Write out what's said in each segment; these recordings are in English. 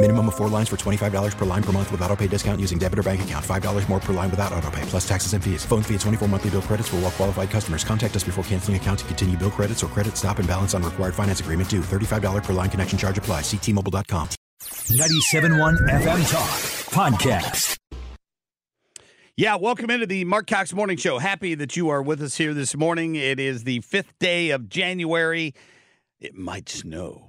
Minimum of four lines for $25 per line per month with auto pay discount using debit or bank account. $5 more per line without auto pay, plus taxes and fees. Phone fee at 24 monthly bill credits for all well qualified customers. Contact us before canceling account to continue bill credits or credit stop and balance on required finance agreement due. $35 per line connection charge apply. Ctmobile.com. 97.1 FM Talk Podcast. Yeah, welcome into the Marc Cox Morning Show. Happy that you are with us here this morning. It is the fifth day of January. It might snow.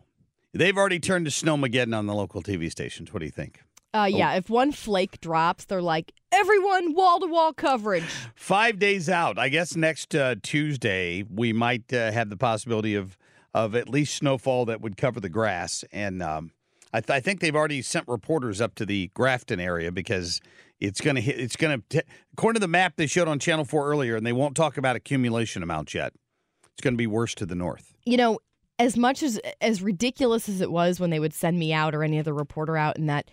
They've already turned to Snowmageddon on the local TV stations. What do you think? Uh, yeah, if one flake drops, they're like, everyone wall to wall coverage. Five days out. I guess next uh, Tuesday we might uh, have the possibility of of at least snowfall that would cover the grass. And um, I, th- I think they've already sent reporters up to the Grafton area because it's going to hit. It's going to according to the map they showed on Channel Four earlier, and they won't talk about accumulation amounts yet. It's going to be worse to the north. You know, as much as as ridiculous as it was when they would send me out or any other reporter out in that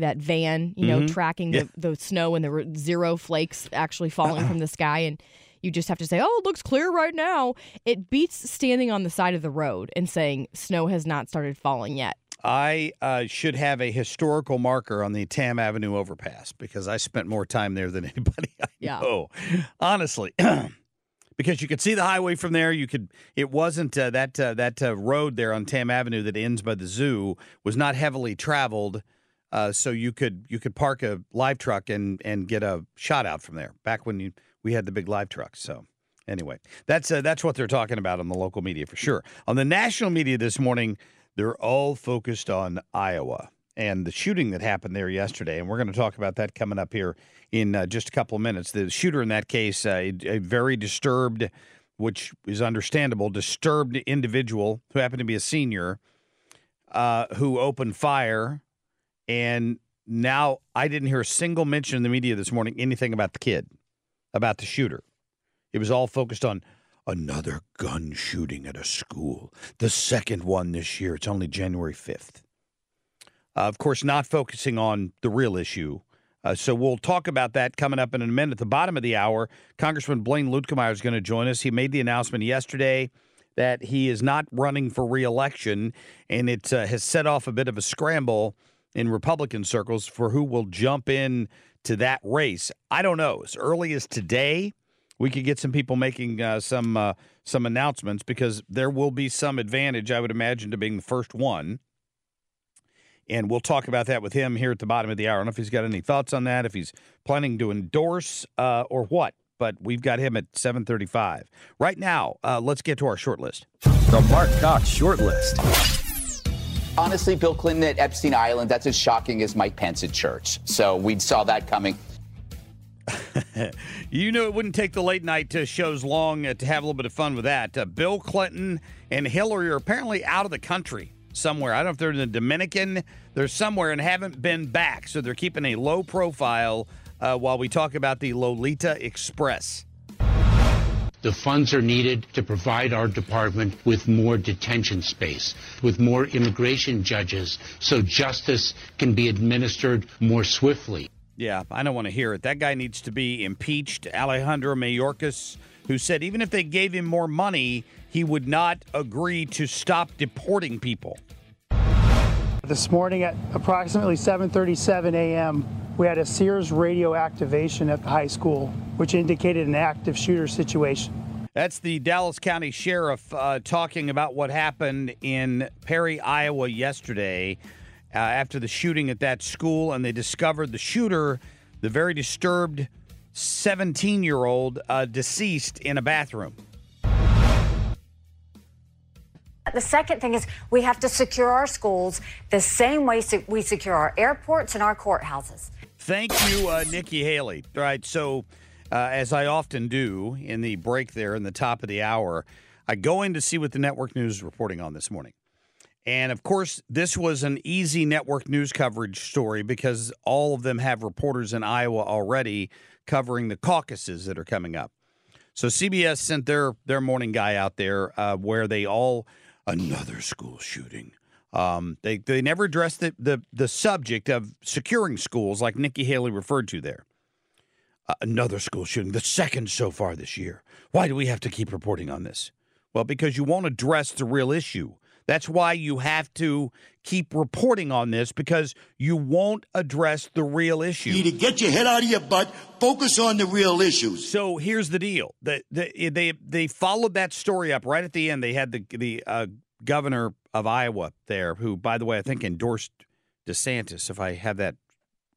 that van, you know, Mhm. tracking Yeah. the, the snow and there were zero flakes actually falling from the sky and you just have to say, "Oh, it looks clear right now." It beats standing on the side of the road and saying snow has not started falling yet. I uh, should have a historical marker on the Tamm Avenue overpass because I spent more time there than anybody I Yeah. know. Honestly, because you could see the highway from there. You could. It wasn't uh, that uh, that uh, road there on Tamm Avenue that ends by the zoo was not heavily traveled. Uh, so you could you could park a live truck and and get a shot out from there. Back when you, we had the big live trucks. So anyway, that's uh, that's what they're talking about on the local media for sure. On the national media this morning, they're all focused on Iowa and the shooting that happened there yesterday, and we're going to talk about that coming up here in uh, just a couple of minutes. The shooter in that case, uh, a, a very disturbed, which is understandable, disturbed individual who happened to be a senior, uh, who opened fire, and now I didn't hear a single mention in the media this morning anything about the kid, about the shooter. It was all focused on another gun shooting at a school, the second one this year. It's only January 5th. Uh, of course, not focusing on the real issue. Uh, so we'll talk about that coming up in a minute. At the bottom of the hour, Congressman Blaine Luetkemeyer is going to join us. He made the announcement yesterday that he is not running for reelection, and it uh, has set off a bit of a scramble in Republican circles for who will jump in to that race. I don't know. As early as today, we could get some people making uh, some uh, some announcements because there will be some advantage, I would imagine, to being the first one. And we'll talk about that with him here at the bottom of the hour. I don't know if he's got any thoughts on that, if he's planning to endorse uh, or what. But we've got him at 7:35 right now. Uh, let's get to our short list. The Marc Cox Short List. Honestly, Bill Clinton at Epstein Island, that's as shocking as Mike Pence at church. So we saw that coming. You knew it wouldn't take the late night uh, shows long uh, to have a little bit of fun with that. Uh, Bill Clinton and Hillary are apparently out of the country somewhere. I don't know if they're in the Dominican. They're somewhere and haven't been back. So they're keeping a low profile uh, while we talk about the Lolita Express. The funds are needed to provide our department with more detention space, with more immigration judges, so justice can be administered more swiftly. Yeah, I don't want to hear it. That guy needs to be impeached. Alejandro Mayorkas, who said even if they gave him more money, he would not agree to stop deporting people. This morning at approximately 7:37 a.m., we had a Sears radio activation at the high school, which indicated an active shooter situation. That's the Dallas County Sheriff uh, talking about what happened in Perry, Iowa yesterday uh, after the shooting at that school, and they discovered the shooter, the very disturbed 17 year old uh, deceased in a bathroom. The second thing is we have to secure our schools the same way we secure our airports and our courthouses. Thank you, uh, Nikki Haley. All right, so uh, as I often do in the break there in the top of the hour, I go in to see what the network news is reporting on this morning. And of course, this was an easy network news coverage story because all of them have reporters in Iowa already covering the caucuses that are coming up. So CBS sent their their morning guy out there uh, where they all another school shooting. Um, they they never addressed the, the the subject of securing schools like Nikki Haley referred to there. Uh, another school shooting, the second so far this year. Why do we have to keep reporting on this? Well, because you won't address the real issue. That's why you have to keep reporting on this because you won't address the real issue. You need to get your head out of your butt, focus on the real issues. So here's the deal: the, the, they they followed that story up right at the end. They had the the uh, governor of Iowa there, who, by the way, I think endorsed DeSantis. If I have that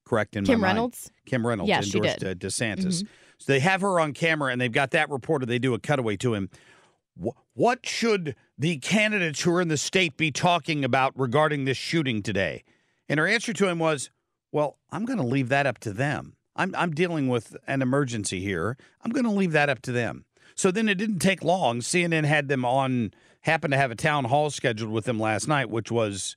correct in Kim my mind. Reynolds? Kim Reynolds Yeah, she endorsed did. Uh, DeSantis. Mhm. So they have her on camera, and they've got that reporter. They do a cutaway to him. What should the candidates who are in the state be talking about regarding this shooting today? And her answer to him was, "Well, I'm going to leave that up to them. I'm I'm dealing with an emergency here. I'm going to leave that up to them." So then it didn't take long. CNN had them on, happened to have a town hall scheduled with them last night, which was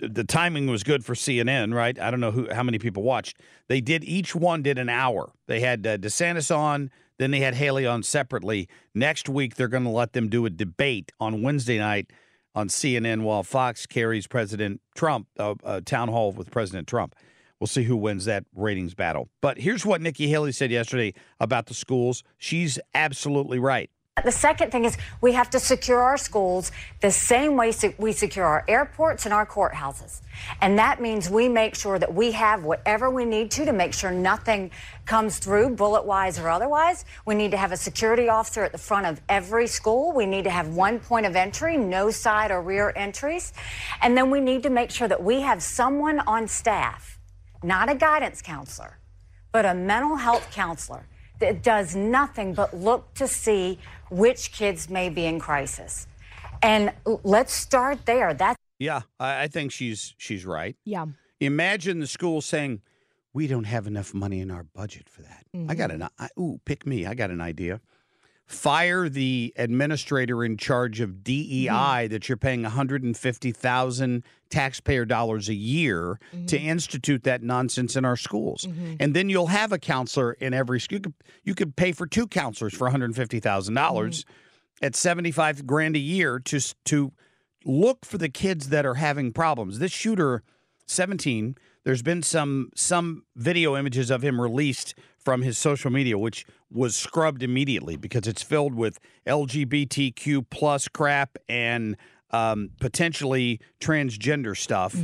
the timing was good for CNN, right? I don't know who how many people watched. They did each one did an hour. They had uh, DeSantis on, then they had Haley on separately. Next week they're going to let them do a debate on Wednesday night on CNN while Fox carries President Trump uh, a town hall with President Trump. We'll see who wins that ratings battle. But here's what Nikki Haley said yesterday about the schools. She's absolutely right. The second thing is we have to secure our schools the same way we secure our airports and our courthouses. And that means we make sure that we have whatever we need to to make sure nothing comes through, bullet wise or otherwise. We need to have a security officer at the front of every school. We need to have one point of entry, no side or rear entries. And then we need to make sure that we have someone on staff, not a guidance counselor, but a mental health counselor that does nothing but look to see which kids may be in crisis. And let's start there. That's Yeah, I, I think she's she's right. Yeah. Imagine the school saying, "We don't have enough money in our budget for that." I got Mm-hmm. an I, ooh, pick me. I got an idea. Fire the administrator in charge of DEI Mm-hmm. that you're paying 150,000 taxpayer dollars a year to Mm-hmm. institute that nonsense in our schools. And then you'll have a counselor in every school. You could, you could pay for two counselors for $150,000 Mm-hmm. at 75 grand a year to to look for the kids that are having problems. This shooter 17 there's been some some video images of him released from his social media which was scrubbed immediately because it's filled with lgbtq plus crap and um, potentially transgender stuff.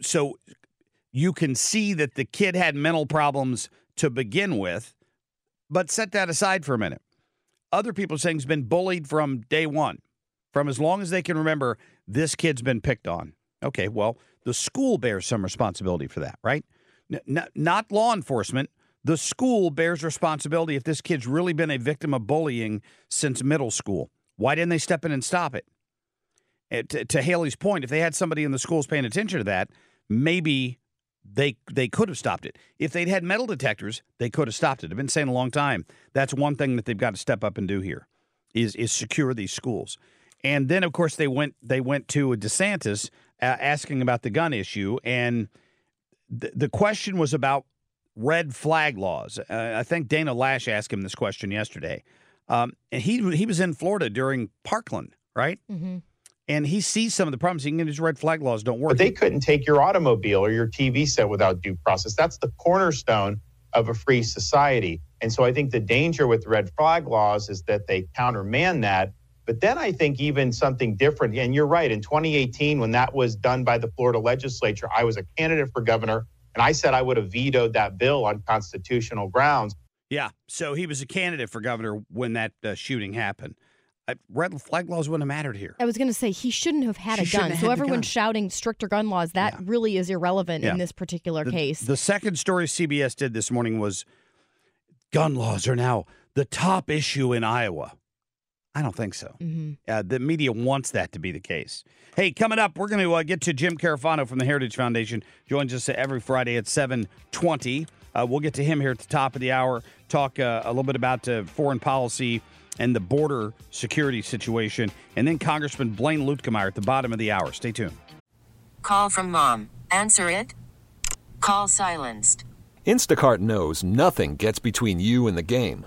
So you can see that the kid had mental problems to begin with but set that aside for a minute. Other people are saying he's been bullied from day one from as long as they can remember this kid's been picked on okay well the school bears some responsibility for that right N- not law enforcement the school bears responsibility if this kid's really been a victim of bullying since middle school why didn't they step in and stop it Uh, to, to haley's point if they had somebody in the schools paying attention to that maybe they they could have stopped it. If they'd had metal detectors, they could have stopped it. I've been saying a long time. That's one thing that they've got to step up and do here is is secure these schools. And then of course they went they went to DeSantis uh, asking about the gun issue and the, the question was about red flag laws. Uh, I think Dana Loesch asked him this question yesterday. Um, and he he was in Florida during Parkland, right? Mm-hmm. And he sees some of the problems. He can his red flag laws don't work. But they couldn't take your automobile or your TV set without due process. That's the cornerstone of a free society. And so I think the danger with red flag laws is that they countermand that. But then I think even something different, and you're right, in 2018, when that was done by the Florida legislature, I was a candidate for governor, and I said I would have vetoed that bill on constitutional grounds. Yeah. So he was a candidate for governor when that uh, shooting happened. I, red flag laws wouldn't have mattered here. I was going to say he shouldn't have had She a gun. have So had everyone gun. shouting stricter gun laws that really is irrelevant Yeah. in this particular The- case. The second story CBS did this morning was gun laws are now the top issue in Iowa. I don't think so. Mhm. Uh, the media wants that to be the case. Hey, coming up, we're going to uh, get to Jim Carafano from the Heritage Foundation. Joins us every Friday at 720. Uh, we'll get to him here at the top of the hour, talk uh, a little bit about uh, foreign policy and the border security situation. And then Congressman Blaine Luetkemeyer at the bottom of the hour. Stay tuned. Call from mom. Answer it. Call silenced. Instacart knows nothing gets between you and the game.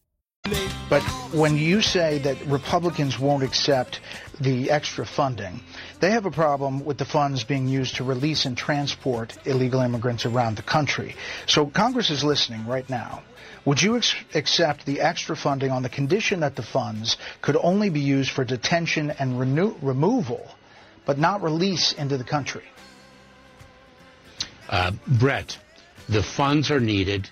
But when you say that Republicans won't accept the extra funding, they have a problem with the funds being used to release and transport illegal immigrants around the country. So Congress is listening right now. Would you accept the extra funding on the condition that the funds could only be used for detention and removal, but not release into the country? Uh, Brett, the funds are needed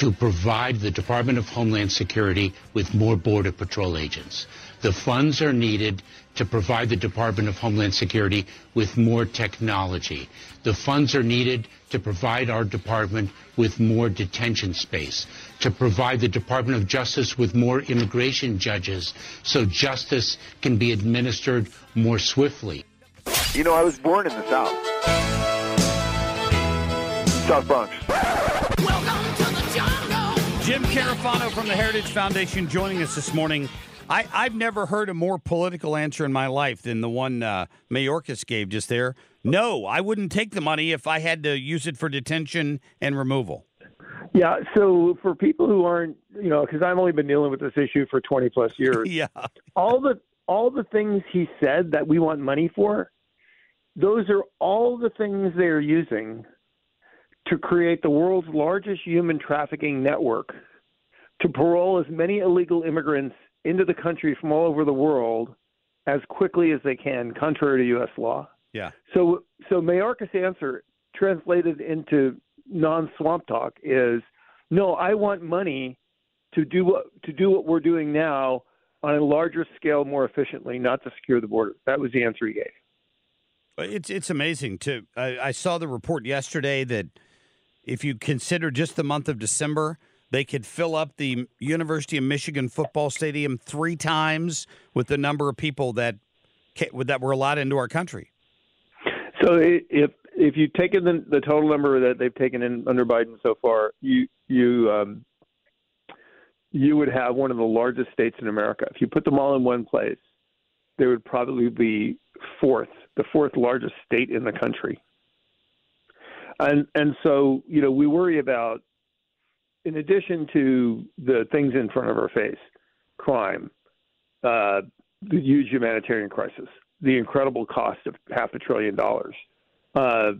to provide the Department of Homeland Security with more Border Patrol agents. The funds are needed to provide the Department of Homeland Security with more technology. The funds are needed to provide our department with more detention space, to provide the Department of Justice with more immigration judges so justice can be administered more swiftly. You know, I was born in the South. South Bronx. Jim Carafano from the Heritage Foundation joining us this morning. I, I've never heard a more political answer in my life than the one uh, Mayorkas gave just there. No, I wouldn't take the money if I had to use it for detention and removal. Yeah, so for people who aren't, you know, because I've only been dealing with this issue for 20 plus years. yeah. All the all the things he said that we want money for, those are all the things they are using to create the world's largest human trafficking network to parole as many illegal immigrants into the country from all over the world as quickly as they can, contrary to U.S. law. Yeah. So, so Mayorkas' answer, translated into non-swamp talk, is no. I want money to do what to do what we're doing now on a larger scale, more efficiently, not to secure the border. That was the answer he gave. It's it's amazing too. I, I saw the report yesterday that if you consider just the month of December, they could fill up the University of Michigan football stadium three times with the number of people that that were allowed into our country. So if if you take in the, the total number that they've taken in under Biden so far, you you um, you would have one of the largest states in America. If you put them all in one place, they would probably be fourth, the fourth largest state in the country. And and so you know we worry about, in addition to the things in front of our face, crime, uh, the huge humanitarian crisis, the incredible cost of half a trillion dollars, uh,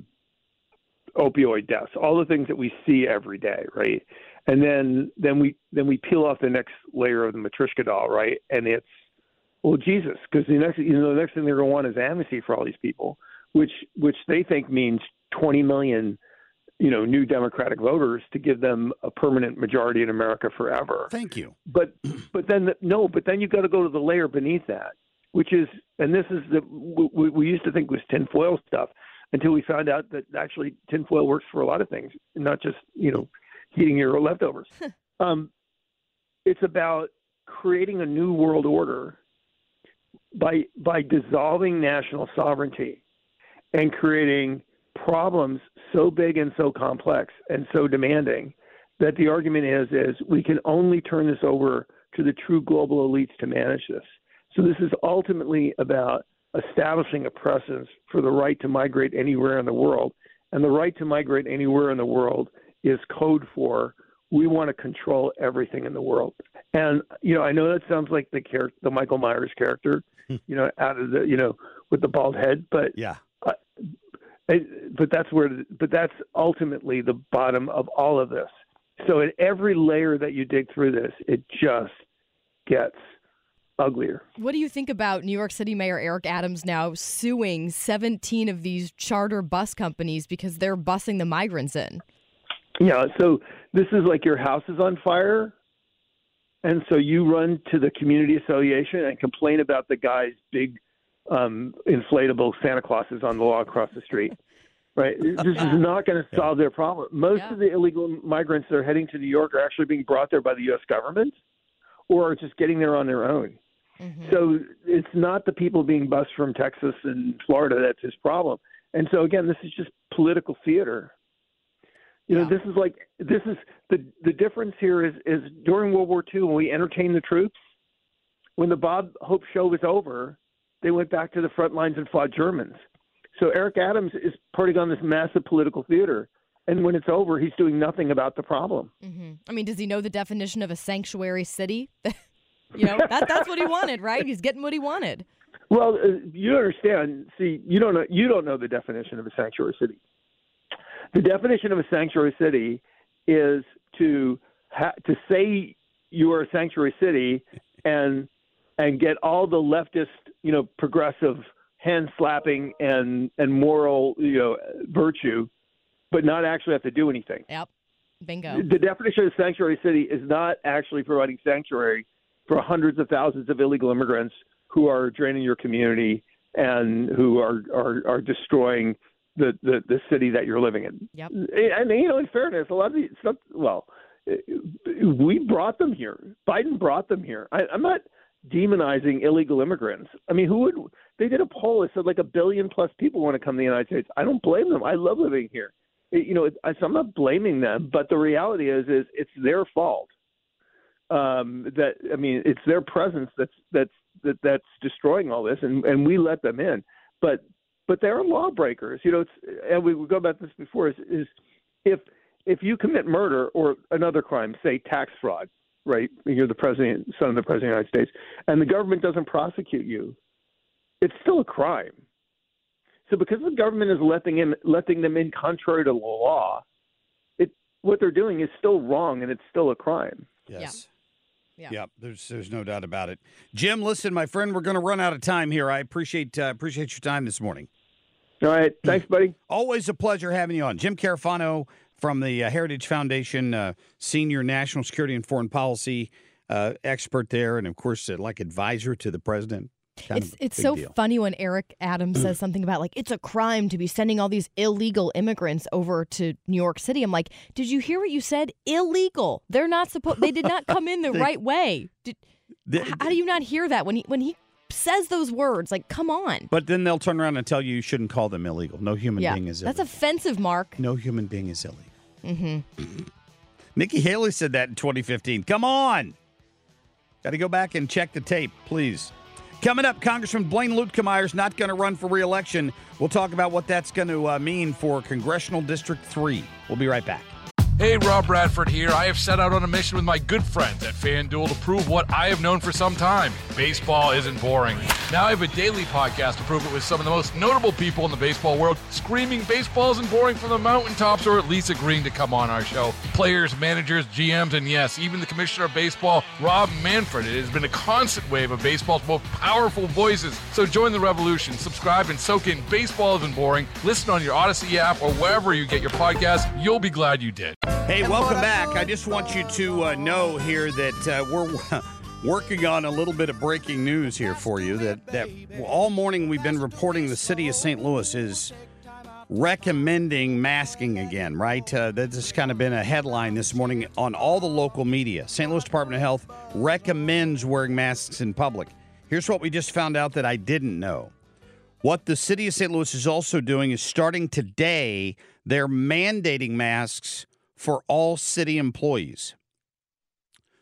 opioid deaths, all the things that we see every day, right? And then then we then we peel off the next layer of the matryoshka doll, right? And it's well, Jesus, because the next you know the next thing they're going to want is amnesty for all these people, which which they think means 20 million you know, new Democratic voters to give them a permanent majority in America forever. Thank you. But but then the, no, but then you got to go to the layer beneath that, which is, and this is the we, we used to think was tinfoil stuff until we found out that actually tinfoil works for a lot of things, not just you know heating your leftovers. um, it's about creating a new world order by by dissolving national sovereignty and creating problems so big and so complex and so demanding that the argument is is we can only turn this over to the true global elites to manage this. So this is ultimately about establishing a presence for the right to migrate anywhere in the world. And the right to migrate anywhere in the world is code for we want to control everything in the world. And you know, I know that sounds like the character, the Michael Myers character, hmm. you know, out of the you know with the bald head, but yeah, but that's where, but that's ultimately the bottom of all of this. So at every layer that you dig through this, it just gets uglier. What do you think about New York City Mayor Eric Adams now suing 17 of these charter bus companies because they're busing the migrants in? Yeah, so this is like your house is on fire. And so you run to the community association and complain about the guy's big um, inflatable Santa Clauses on the law across the street. Right. This is not going to solve their problem. Most Yeah. of the illegal migrants that are heading to New York are actually being brought there by the U.S. government or are just getting there on their own. mhm So it's not the people being bused from Texas and Florida that's his problem. And so again, this is just political theater. You know, this is like this is the the difference here is is during World War II when we entertained the troops, when the Bob Hope show was over, they went back to the front lines and fought Germans. So Eric Adams is putting on this massive political theater, and when it's over, he's doing nothing about the problem. hmm I mean, does he know the definition of a sanctuary city? you know, that, that's what he wanted, right? He's getting what he wanted. Well, uh, you understand. See, you don't know. You don't know the definition of a sanctuary city. The definition of a sanctuary city is to ha- to say you are a sanctuary city and and get all the leftist, you know, progressive hand slapping and and moral, you know, virtue, but not actually have to do anything. Yep. Bingo. The definition of sanctuary city is not actually providing sanctuary for hundreds of thousands of illegal immigrants who are draining your community and who are are, are destroying the, the, the city that you're living in. Yep. Eh, and you know, in fairness, a lot of these stuff. Well, eh, we brought them here. Biden brought them here. I, I'm not demonizing illegal immigrants. I mean, who would? They did a poll that said like a billion plus people want to come to the United States. I don't blame them. I love living here. It- you know, it, I, so I'm not blaming them, but the reality is, is it's their fault. Um, that I mean, it's their presence that's that's that, that's destroying all this, and and we let them in. But but they're lawbreakers. You know, it's and we we go about this before. Is, is if if you commit murder or another crime, say tax fraud, right? You're the president, son of the president of the United States, and the government doesn't prosecute you, it's still a crime. So because the government is letting in letting them in contrary to the law, it what they're doing is still wrong and it's still a crime. Yes. Yeah. there's there's no doubt about it. Jim, listen, my friend, we're going to run out of time here. I appreciate uh, appreciate your time this morning. All right, thanks, buddy. Always a pleasure having you on, Jim Carafano from the uh, Heritage Foundation, uh, senior national security and foreign policy uh, expert there, and of course, uh, like advisor to the president. Kind It's it's so deal. funny when Eric Adams says something about like it's a crime to be sending all these illegal immigrants over to New York City. I'm like, did you hear what you said? Illegal. They're not supposed. They did not come in the They- right way. Did, The- h- how do you not hear that when he when he says those words? Like, come on. But then they'll turn around and tell you you shouldn't call them illegal. No human yeah, being is that's offensive, Marc. no human being is illegal. Mm-hmm. Nikki Haley said that in 2015. Come on. Got to go back and check the tape, please. Coming up, Congressman Blaine Luetkemeyer not going to run for reelection. We'll talk about what that's going to uh, mean for Congressional District 3. We'll be right back. Hey, Rob Bradford here. I have set out on a mission with my good friends at FanDuel to prove what I have known for some time baseball isn't boring. Now I have a daily podcast to prove it with some of the most notable people in the baseball world, screaming baseballs and boring from the mountaintops, or at least agreeing to come on our show. Players, managers, GMs, and yes, even the commissioner of baseball, Rob Manfred. It has been a constant wave of baseball's most powerful voices. So join the revolution. Subscribe and soak in Baseball Isn't Boring. Listen on your Audacy app or wherever you get your podcast. You'll be glad you did. Hey, welcome back. I just want you to uh, know here that uh, we're working on a little bit of breaking news here for you. That that all morning we've been reporting the city of St. Louis is recommending masking again. Right? Uh, that's just kind of been a headline this morning on all the local media. St. Louis Department of Health recommends wearing masks in public. Here's what we just found out that I didn't know. What the city of St. Louis is also doing is starting today, they're mandating masks for all city employees.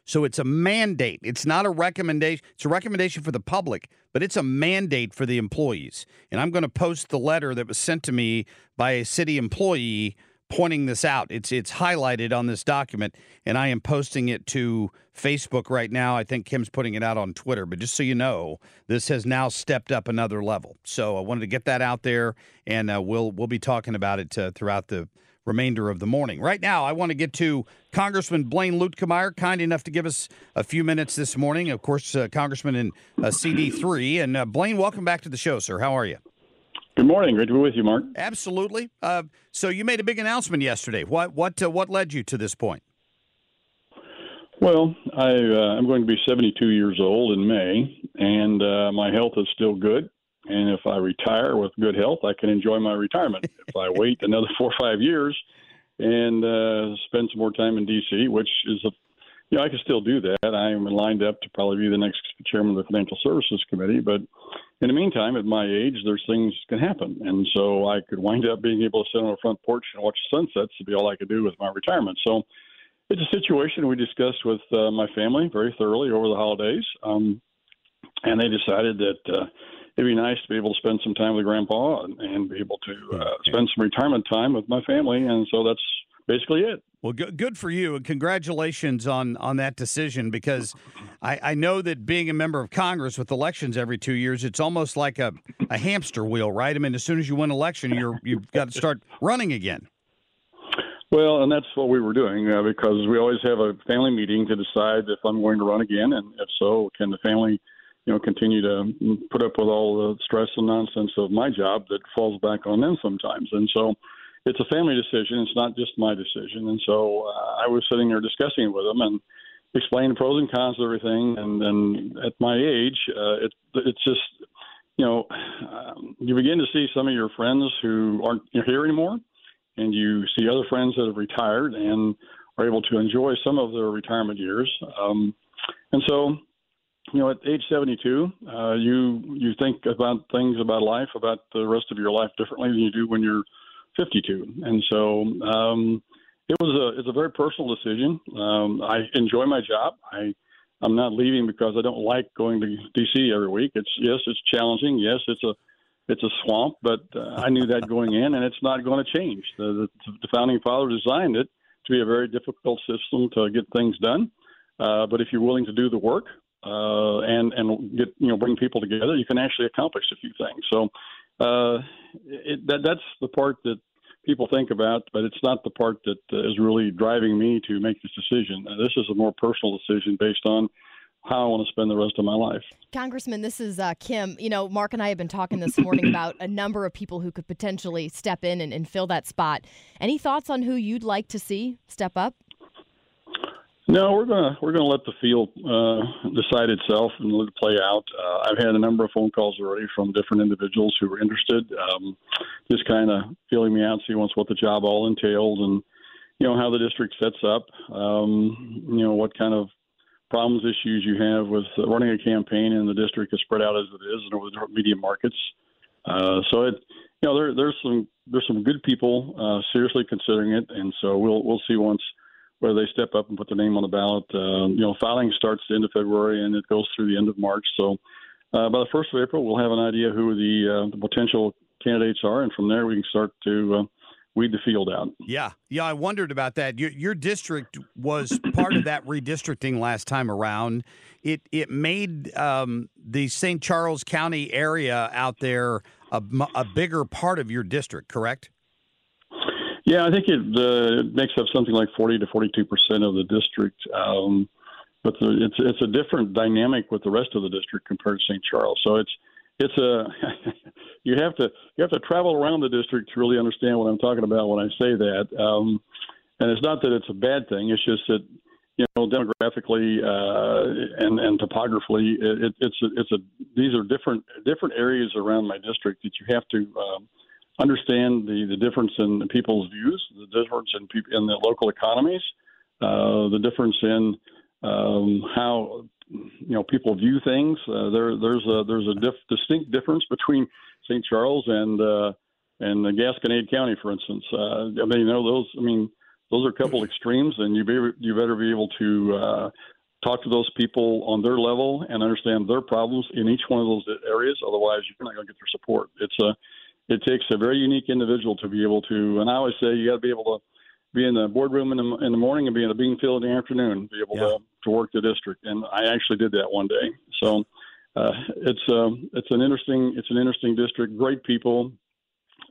So it's a mandate. It's not a recommendation. It's a recommendation for the public, but it's a mandate for the employees. And I'm going to post the letter that was sent to me by a city employee pointing this out. It's it's highlighted on this document, and I am posting it to Facebook right now. I think Kim's putting it out on Twitter. But just so you know, this has now stepped up another level. So I wanted to get that out there, and uh, we'll we'll be talking about it uh, throughout the remainder of the morning. Right now, I want to get to Congressman Blaine Luetkemeyer, kind enough to give us a few minutes this morning. Of course, uh, Congressman in uh, CD3. And uh, Blaine, welcome back to the show, sir. How are you? Good morning. Great to be with you, Marc. Absolutely. Uh, so you made a big announcement yesterday. What what uh, what led you to this point? Well, I uh, I'm going to be 72 years old in May, and my health is still good. And if I retire with good health, I can enjoy my retirement. if I wait another four or five years and uh, spend some more time in D.C., which is a you know, I can still do that. I'm lined up to probably be the next chairman of the Financial Services Committee. But in the meantime, at my age, there's things can happen. And so I could wind up being able to sit on the front porch and watch the sunsets to be all I could do with my retirement. So it's a situation we discussed with uh, my family very thoroughly over the holidays. Um, and they decided that uh, it'd be nice to be able to spend some time with grandpa and, and be able to uh, spend some retirement time with my family. And so that's basically it. Well, good, good for you, and congratulations on on that decision. Because I, I know that being a member of Congress with elections every two years, it's almost like a, a hamster wheel, right? I mean, as soon as you win election, you're you've got to start running again. Well, and that's what we were doing uh, because we always have a family meeting to decide if I'm going to run again, and if so, can the family you know, continue to put up with all the stress and nonsense of my job that falls back on them sometimes. And so it's a family decision. It's not just my decision. And so uh, I was sitting there discussing it with them and explaining the pros and cons of everything. And then at my age, uh, it, it's just, you know, um, you begin to see some of your friends who aren't here anymore, and you see other friends that have retired and are able to enjoy some of their retirement years. Um, and so you know, at age 72, uh, you you think about things about life, about the rest of your life differently than you do when you're 52. And so um, it was a it's a very personal decision. Um, I enjoy my job. I I'm not leaving because I don't like going to DC every week. It's yes, it's challenging. Yes, it's a it's a swamp, but uh, I knew that going in, and it's not going to change. The, the, the founding father designed it to be a very difficult system to get things done. Uh, but if you're willing to do the work, uh, and and get you know bring people together, you can actually accomplish a few things. So uh, it, that that's the part that people think about, but it's not the part that uh, really driving me to make this decision. Uh, this is a more personal decision based on how I want to spend the rest of my life. Congressman, this is uh, Kim. You know, Marc and I have been talking this morning about a number of people who could potentially step in and, and fill that spot. Any thoughts on who you'd like to see step up? No, we're gonna we're gonna let the field uh, decide itself and let it play out. Uh, I've had a number of phone calls already from different individuals who were interested, um, just kind of feeling me out, see once what the job all entailed, and you know how the district sets up. Um, you know what kind of problems, issues you have with running a campaign in the district as spread out as it is and over the different media markets. Uh, so it, you know, there, there's some there's some good people uh, seriously considering it, and so we'll we'll see once whether they step up and put their name on the ballot. Uh, you know, filing starts the end of February and it goes through the end of March. So uh, by the first of April, we'll have an idea who the, uh, the potential candidates are, and from there we can start to uh, weed the field out. Yeah, yeah, I wondered about that. Your, your district was part of that redistricting last time around. It it made um, the St. Charles County area out there a, a bigger part of your district, correct? Yeah, I think it uh, makes up something like 40 to 42 percent of the district. Um, but the, it's it's a different dynamic with the rest of the district compared to St. Charles. So it's it's a you have to you have to travel around the district to really understand what I'm talking about when I say that. Um, and it's not that it's a bad thing. It's just that you know demographically uh, and and topographically, it, it's a, it's a these are different different areas around my district that you have to. Um, understand the, the difference in people's views, the difference in, peop in the local economies, uh, the difference in um, how you know people view things. Uh, there, there's a there's a dif- distinct difference between St. Charles and uh, and Gasconade County, for instance. Uh, I mean, you know those. I mean, those are a couple extremes, and you be you better be able to uh, talk to those people on their level and understand their problems in each one of those areas. Otherwise, you're not going to get their support. It's a it takes a very unique individual to be able to. And I always say you got to be able to be in the boardroom in the, in the morning and be in the bean field in the afternoon, be able yeah. to, to work the district. And I actually did that one day. So uh, it's um, it's an interesting it's an interesting district. Great people,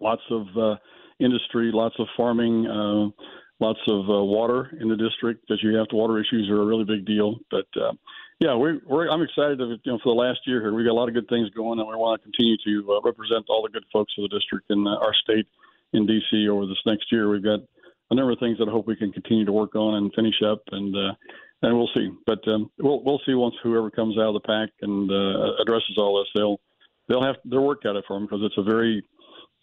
lots of uh, industry, lots of farming, uh, lots of uh, water in the district. Because you have to water issues are a really big deal. But uh, yeah, we're, we're I'm excited. To, you know, for the last year here, we got a lot of good things going, and we want to continue to uh, represent all the good folks of the district in uh, our state in D.C. over this next year. We've got a number of things that I hope we can continue to work on and finish up, and uh, and we'll see. But um, we'll we'll see once whoever comes out of the pack and uh, addresses all this. They'll they'll have their work out for them because it's a very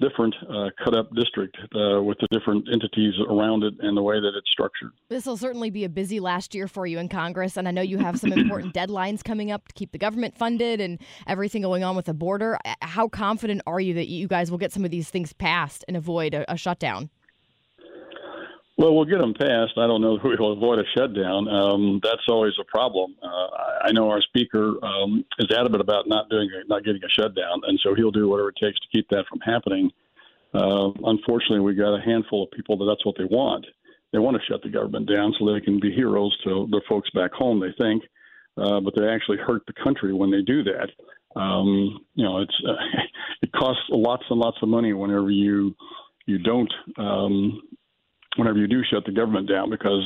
different uh, cut up district uh, with the different entities around it and the way that it's structured. This will certainly be a busy last year for you in Congress, and I know you have some important deadlines coming up to keep the government funded and everything going on with the border. How confident are you that you guys will get some of these things passed and avoid a, a shutdown? Well, we'll get them passed. I don't know if we'll avoid a shutdown. Um, that's always a problem. Uh, I know our speaker um, is adamant about not doing, not getting a shutdown, and so he'll do whatever it takes to keep that from happening. Uh, unfortunately, we've got a handful of people that that's what they want. They want to shut the government down so they can be heroes to the folks back home. They think, uh, but they actually hurt the country when they do that. Um, you know, it's uh, it costs lots and lots of money whenever you you don't um, whenever you do shut the government down because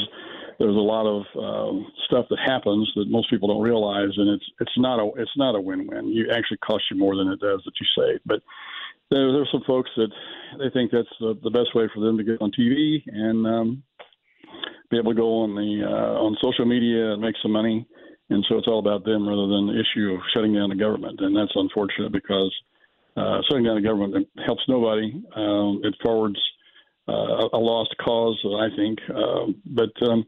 there's a lot of uh, stuff that happens that most people don't realize, and it's it's not a it's not a win-win. You actually cost you more than it does that you save. But there, there's some folks that they think that's the, the best way for them to get on TV and um, be able to go on the uh, on social media and make some money. And so it's all about them rather than the issue of shutting down the government. And that's unfortunate because uh, shutting down the government helps nobody. Um, it forwards uh, a lost cause, I think. Uh, but um,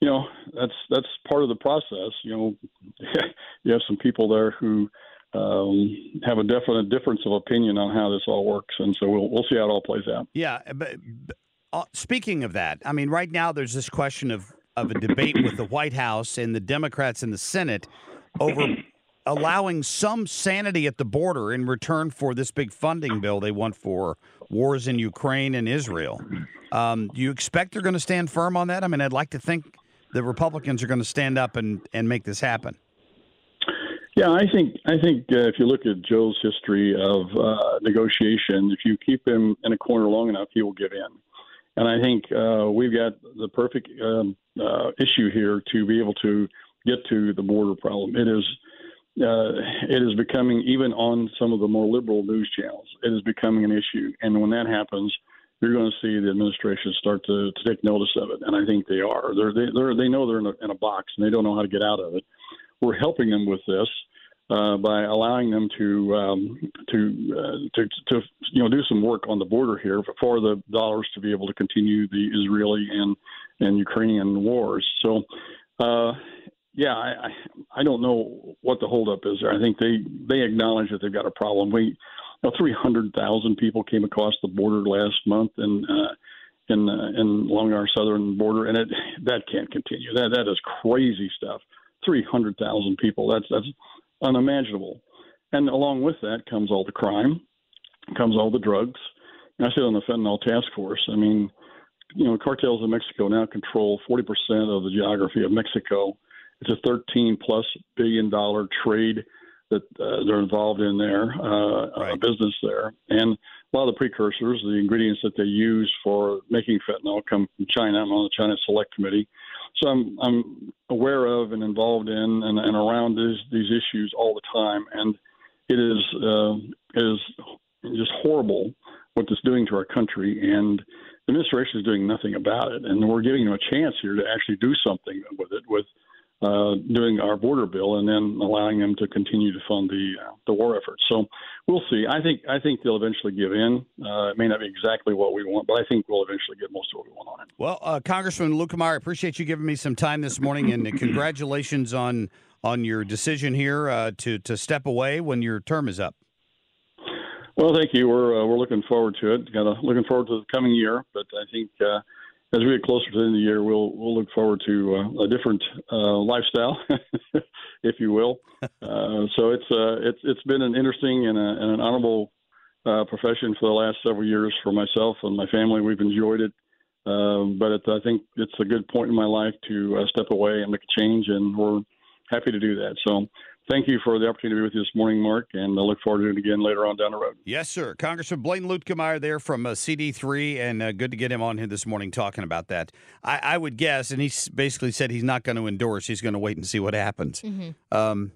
you know, that's that's part of the process. You know, you have some people there who um, have a definite difference of opinion on how this all works, and so we'll we'll see how it all plays out. Yeah, but, but uh, speaking of that, I mean, right now there's this question of of a debate with the White House and the Democrats in the Senate over allowing some sanity at the border in return for this big funding bill they want for wars in Ukraine and Israel. Um, do you expect they're going to stand firm on that? I mean, I'd like to think the Republicans are going to stand up and, and make this happen. Yeah, I think I think uh, if you look at Joe's history of uh, negotiation, if you keep him in a corner long enough, he will give in. And I think uh, we've got the perfect um, uh, issue here to be able to get to the border problem. It is uh, it is becoming even on some of the more liberal news channels. It is becoming an issue, and when that happens, you're going to see the administration start to, to take notice of it, and I think they are. They're, they they're, they know they're in a, in a box and they don't know how to get out of it. We're helping them with this uh, by allowing them to um, to, uh, to to you know do some work on the border here for the dollars to be able to continue the Israeli and and Ukrainian wars. So. Uh, yeah, I, I don't know what the holdup is there. I think they they acknowledge that they've got a problem. We, you know, three hundred thousand people came across the border last month in uh, in uh, in along our southern border, and it that can't continue. That that is crazy stuff. Three hundred thousand people. That's that's unimaginable. And along with that comes all the crime, comes all the drugs, I sit on the fentanyl task force. I mean, you know, cartels in Mexico now control 40% of the geography of Mexico. It's a 13 plus billion dollar trade that uh, they're involved in there, uh, right. business there. And a lot of the precursors, the ingredients that they use for making fentanyl come from China. I'm on the China Select Committee. So I'm, I'm aware of and involved in and, and around these, these issues all the time. And it is, uh, is just horrible what it's doing to our country. And the administration is doing nothing about it. And we're giving them a chance here to actually do something with it, with uh, doing our border bill and then allowing them to continue to fund the uh, the war effort. So we'll see. I think I think they'll eventually give in. Uh, it may not be exactly what we want, but I think we'll eventually get most of what we want on it. Well, uh, Congressman Luetkemeyer, I appreciate you giving me some time this morning, and congratulations on on your decision here uh, to to step away when your term is up. Well, thank you. We're uh, we're looking forward to it. Kind of looking forward to the coming year, but I think as we get closer to the end of the year, we'll we'll look forward to uh, a different uh, lifestyle, if you will. Uh, so it's uh, it's it's been an interesting and, a, and an honorable uh, profession for the last several years for myself and my family. We've enjoyed it, um, but it, I think it's a good point in my life to uh, step away and make a change, and we're happy to do that. So thank you for the opportunity to be with you this morning, Marc, and I look forward to it again later on down the road. Yes, sir. Congressman Blaine Luetkemeyer there from uh, CD3, and uh, good to get him on here this morning talking about that. I, I would guess, and he basically said he's not going to endorse, he's going to wait and see what happens. Mm-hmm. Um,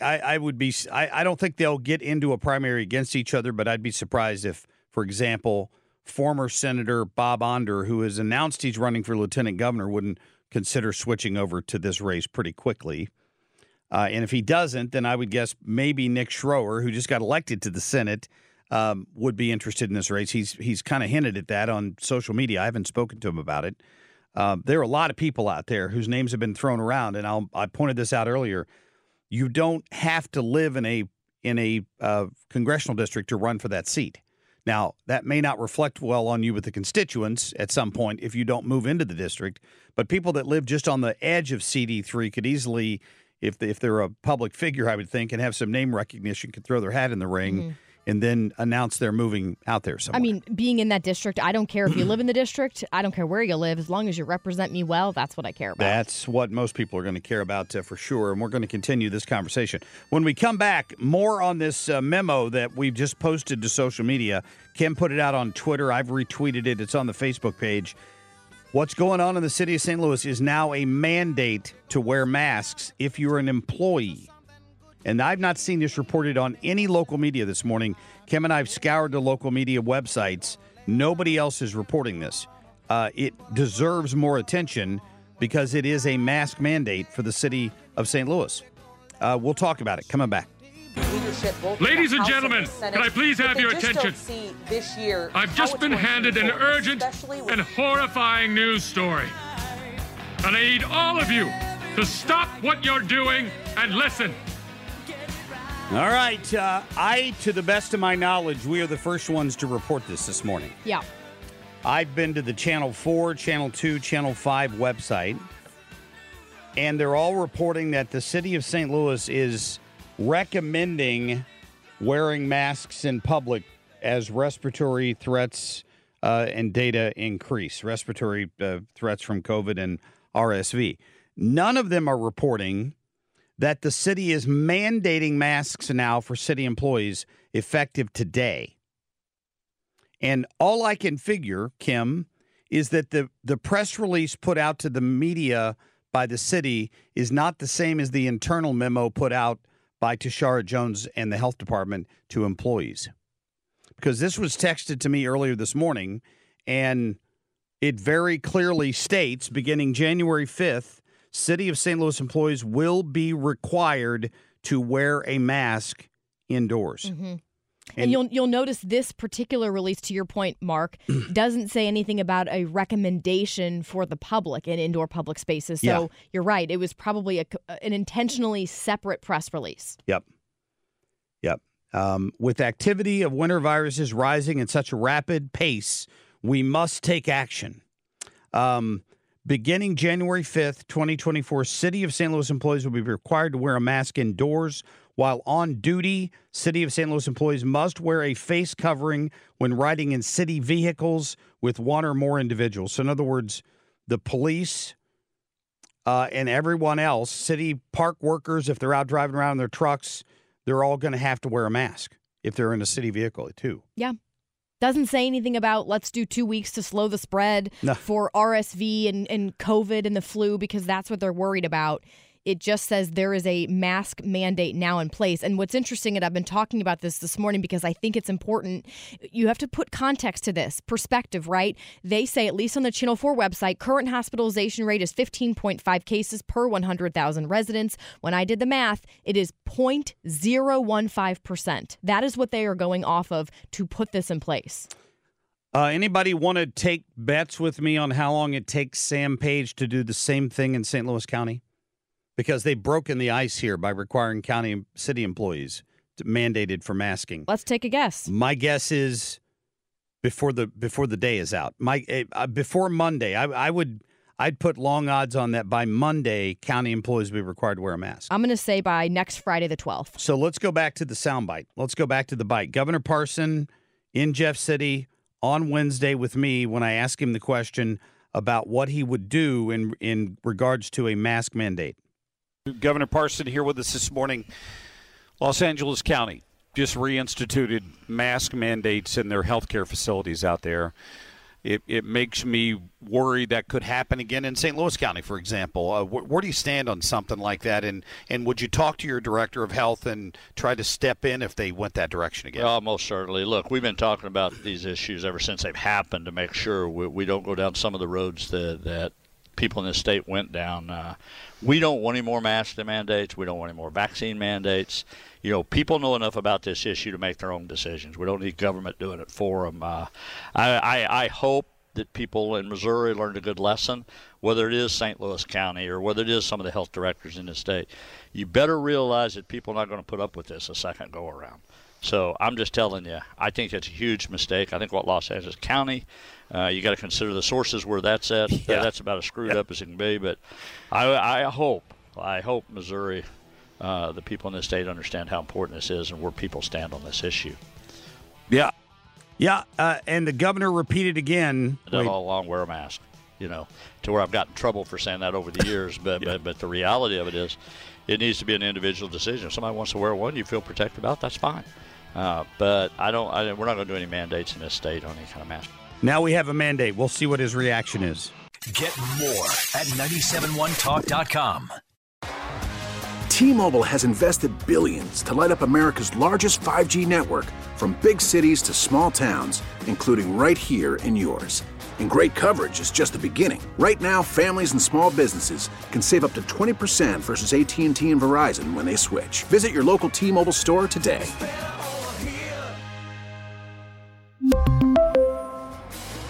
I, I, would be, I, I don't think they'll get into a primary against each other, but I'd be surprised if, for example, former Senator Bob Onder, who has announced he's running for lieutenant governor, wouldn't consider switching over to this race pretty quickly. Uh, and if he doesn't, then I would guess maybe Nick Schroer, who just got elected to the Senate, um, would be interested in this race. He's he's kind of hinted at that on social media. I haven't spoken to him about it. Uh, there are a lot of people out there whose names have been thrown around, and I'll, I pointed this out earlier. You don't have to live in a in a uh, congressional district to run for that seat. Now, that may not reflect well on you with the constituents at some point if you don't move into the district, but people that live just on the edge of CD3 could easily if they, if they're a public figure, I would think, and have some name recognition, could throw their hat in the ring. Mm-hmm. And then announce they're moving out there somewhere. I mean, being in that district, I don't care if you live in the district. I don't care where you live. As long as you represent me well, that's what I care about. That's what most people are going to care about uh, for sure. And we're going to continue this conversation. When we come back, more on this uh, memo that we've just posted to social media. Kim put it out on Twitter. I've retweeted it. It's on the Facebook page. What's going on in the city of St. Louis is now a mandate to wear masks if you're an employee. And I've not seen this reported on any local media this morning. Kim and I have scoured the local media websites. Nobody else is reporting this. Uh, it deserves more attention because it is a mask mandate for the city of St. Louis. Uh, we'll talk about it. Coming back. Ladies and gentlemen, can I please have your attention? this year I've just been handed an urgent and horrifying news story. And I need all of you to stop what you're doing and listen. All right. Uh, I, to the best of my knowledge, we are the first ones to report this this morning. Yeah. I've been to the Channel 4, Channel 2, Channel 5 website, and they're all reporting that the city of St. Louis is recommending wearing masks in public as respiratory threats uh, and data increase, respiratory uh, threats from COVID and RSV. None of them are reporting that the city is mandating masks now for city employees effective today. And all I can figure, Kim, is that the, the press release put out to the media by the city is not the same as the internal memo put out by Tishaura Jones and the health department to employees. Because this was texted to me earlier this morning, and it very clearly states beginning January 5th, City of St. Louis employees will be required to wear a mask indoors. Mm-hmm. And, and, you'll you'll notice this particular release, to your point, Marc, doesn't say anything about a recommendation for the public in indoor public spaces. So yeah. you're right; it was probably a, an intentionally separate press release. Yep, yep. Um, with activity of winter viruses rising at such a rapid pace, we must take action. Um, beginning January 5th, 2024, City of St. Louis employees will be required to wear a mask indoors While on duty, City of St. Louis employees must wear a face covering when riding in city vehicles with one or more individuals. So, in other words, the police uh, and everyone else, city park workers, if they're out driving around in their trucks, they're all going to have to wear a mask if they're in a city vehicle too. Yeah. Doesn't say anything about let's do two weeks to slow the spread No. for RSV and, and COVID and the flu because that's what they're worried about. It just says there is a mask mandate now in place. And what's interesting, and I've been talking about this this morning because I think it's important, you have to put context to this, perspective, right? They say, at least on the Channel 4 website, current hospitalization rate is 15.5 cases per 100,000 residents. When I did the math, it is 0.015%. That is what they are going off of to put this in place. Uh, anybody want to take bets with me on how long it takes Sam Page to do the same thing in St. Louis County? Because they've broken the ice here by requiring county and city employees to, mandated for masking. Let's take a guess. My guess is before the before the day is out. My uh, before Monday, I, I would I'd put long odds on that by Monday, county employees will be required to wear a mask. I'm going to say by next Friday, the 12th. So let's go back to the soundbite. Let's go back to the bite. Governor Parson in Jeff City on Wednesday with me when I asked him the question about what he would do in in regards to a mask mandate. Governor Parson here with us this morning. Los Angeles County just reinstituted mask mandates in their healthcare facilities out there. It, it makes me worry that could happen again in St. Louis County, for example. Uh, wh- where do you stand on something like that? And, and would you talk to your director of health and try to step in if they went that direction again? Well, most certainly. Look, we've been talking about these issues ever since they've happened to make sure we, we don't go down some of the roads that, that people in the state went down. Uh, we don't want any more mask mandates. We don't want any more vaccine mandates. You know, people know enough about this issue to make their own decisions. We don't need government doing it for them. Uh, I, I, I hope that people in Missouri learned a good lesson, whether it is St. Louis County or whether it is some of the health directors in the state. You better realize that people are not going to put up with this a second go around. So I'm just telling you, I think it's a huge mistake. I think what Los Angeles County, uh, you got to consider the sources where that's at. Yeah. That's about as screwed up as it can be. But I, I hope, I hope Missouri, uh, the people in the state understand how important this is and where people stand on this issue. Yeah. Yeah, uh, and the governor repeated again. Wait, all along, wear a mask. You know, to where I've gotten trouble for saying that over the years. But but but the reality of it is, it needs to be an individual decision. If somebody wants to wear one, you feel protected about, that's fine. Uh, but I don't. I, we're not going to do any mandates in this state on any kind of mask. now we have a mandate. We'll see what his reaction is. Get more at 971talk.com. T-Mobile has invested billions to light up America's largest 5G network from big cities to small towns, including right here in yours. And great coverage is just the beginning. Right now, families and small businesses can save up to 20% versus AT&T and Verizon when they switch. Visit your local T-Mobile store today.